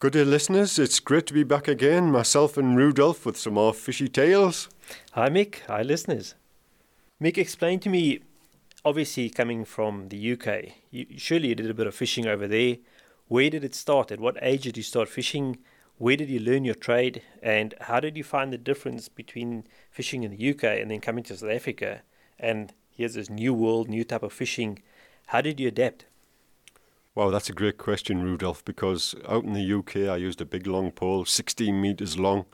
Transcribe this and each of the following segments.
Good day, listeners. It's great to be back again, myself and Rudolph, with some more fishy tales. Hi, Mick. Hi, listeners. Mick, explain to me, obviously coming from the UK, you, surely you did a bit of fishing over there. Where did it start? At what age did you start fishing? Where did you learn your trade? And how did you find the difference between fishing in the UK and then coming to South Africa? And here's this new world, new type of fishing. How did you adapt? Wow, that's a great question, Rudolph, because out in the UK I used a big long pole, 16 metres long.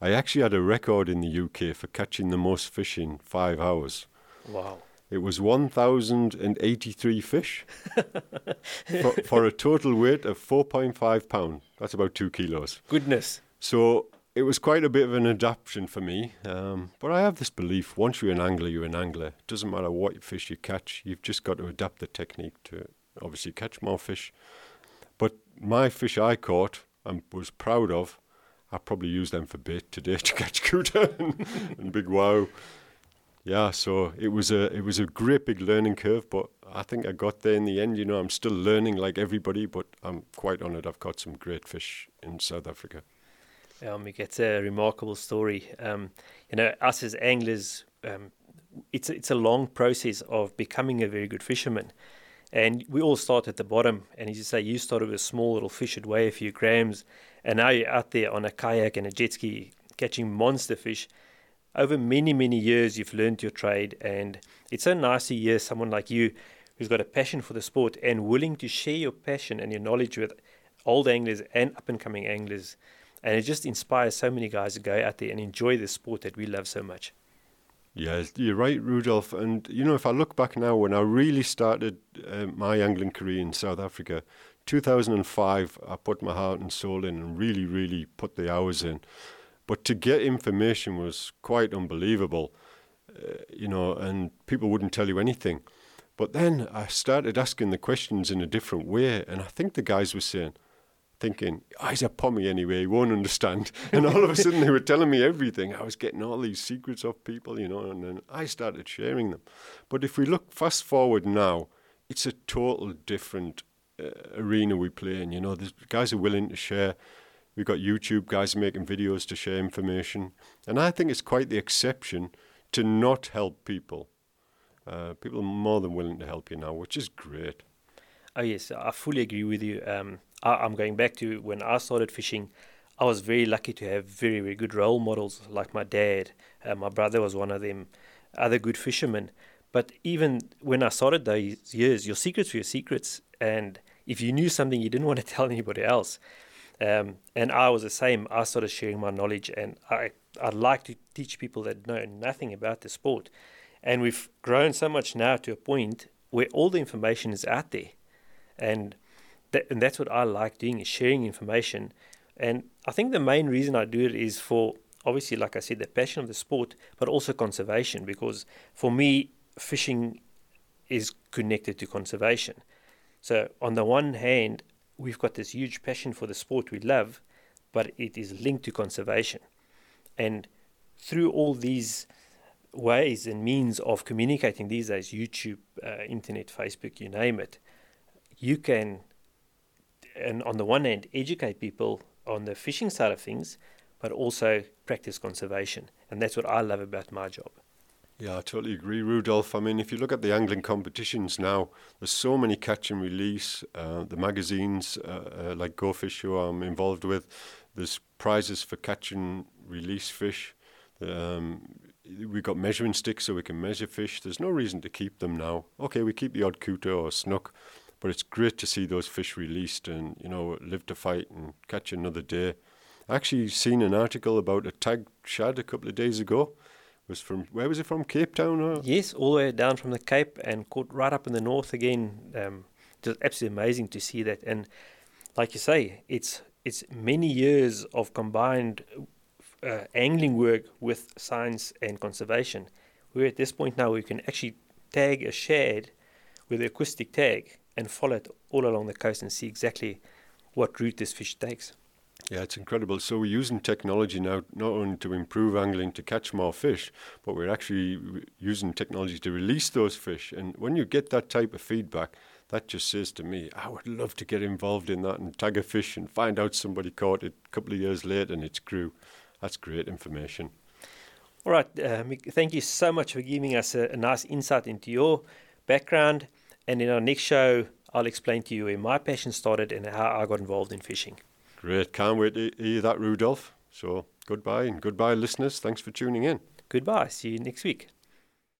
I actually had a record in the UK for catching the most fish in five hours. Wow. It was 1,083 fish for, for, a total weight of 4.5 pounds. That's about two kilos. Goodness. So it was quite a bit of an adaptation for me. Um, but I have this belief once you're an angler, you're an angler. It doesn't matter what fish you catch, you've just got to adapt the technique to it obviously catch more fish. But my fish I caught and was proud of, I probably used them for bait today to catch cutter and, and big wow. Yeah, so it was a it was a great big learning curve, but I think I got there in the end. You know, I'm still learning like everybody, but I'm quite honoured. I've caught some great fish in South Africa. Um, we get a remarkable story. Um, you know, us as anglers, um, it's it's a long process of becoming a very good fisherman. And we all start at the bottom. And as you say, you started with a small little fish that weigh a few grams, and now you're out there on a kayak and a jet ski catching monster fish. Over many, many years, you've learned your trade, and it's so nice to hear someone like you who's got a passion for the sport and willing to share your passion and your knowledge with old anglers and up and coming anglers. And it just inspires so many guys to go out there and enjoy the sport that we love so much. Yeah, you're right, Rudolph. And, you know, if I look back now, when I really started uh, my angling career in South Africa, 2005, I put my heart and soul in and really, really put the hours in. But to get information was quite unbelievable, uh, you know, and people wouldn't tell you anything. But then I started asking the questions in a different way, and I think the guys were saying, thinking, oh, he's a pommy anyway, he won't understand. And all of a sudden they were telling me everything. I was getting all these secrets of people, you know, and then I started sharing them. But if we look fast forward now, it's a total different uh, arena we play in. You know, the guys are willing to share. We've got YouTube guys making videos to share information. And I think it's quite the exception to not help people. Uh, people are more than willing to help you now, which is great. Oh, yes, I fully agree with you. Um, I, am going back to when I started fishing. I was very lucky to have very, very good role models like my dad. Uh, my brother was one of them, other good fishermen. But even when I started those years, your secrets were your secrets. And if you knew something, you didn't want to tell anybody else. Um, and I was the same. I started sharing my knowledge, and I I like to teach people that know nothing about the sport. And we've grown so much now to a point where all the information is out there, and that, and that's what I like doing is sharing information. And I think the main reason I do it is for obviously, like I said, the passion of the sport, but also conservation. Because for me, fishing is connected to conservation. So on the one hand, we've got this huge passion for the sport we love, but it is linked to conservation. And through all these ways and means of communicating these days, YouTube, uh, internet, Facebook, you name it, you can and on the one hand, educate people on the fishing side of things, but also practice conservation. And that's what I love about my job. Yeah, I totally agree, Rudolph. I mean, if you look at the angling competitions now, there's so many catch and release. Uh, the magazines uh, uh, like Go Fish, who I'm involved with, there's prizes for catch and release fish. Um, we've got measuring sticks so we can measure fish. There's no reason to keep them now. Okay, we keep the odd cutter or snook, but it's great to see those fish released and you know live to fight and catch another day. I actually seen an article about a tag shad a couple of days ago. It was from where was it from? Cape Town or? Yes, all the way down from the Cape and caught right up in the north again. Um, just absolutely amazing to see that. And like you say, it's it's many years of combined uh, angling work with science and conservation. We're at this point now where we can actually tag a shad with an acoustic tag and follow it all along the coast and see exactly what route this fish takes. Yeah, it's incredible. So we're using technology now not only to improve angling to catch more fish, but we're actually using technology to release those fish. And when you get that type of feedback, that just says to me, I would love to get involved in that and tag a fish and find out somebody caught it a couple of years later and it's grew. That's great information. All right, uh, thank you so much for giving us a, a nice insight into your background. And in our next show, I'll explain to you where my passion started and how I got involved in fishing. Great. Can't wait to hear that, Rudolph. So goodbye and goodbye, listeners. Thanks for tuning in. Goodbye. See you next week.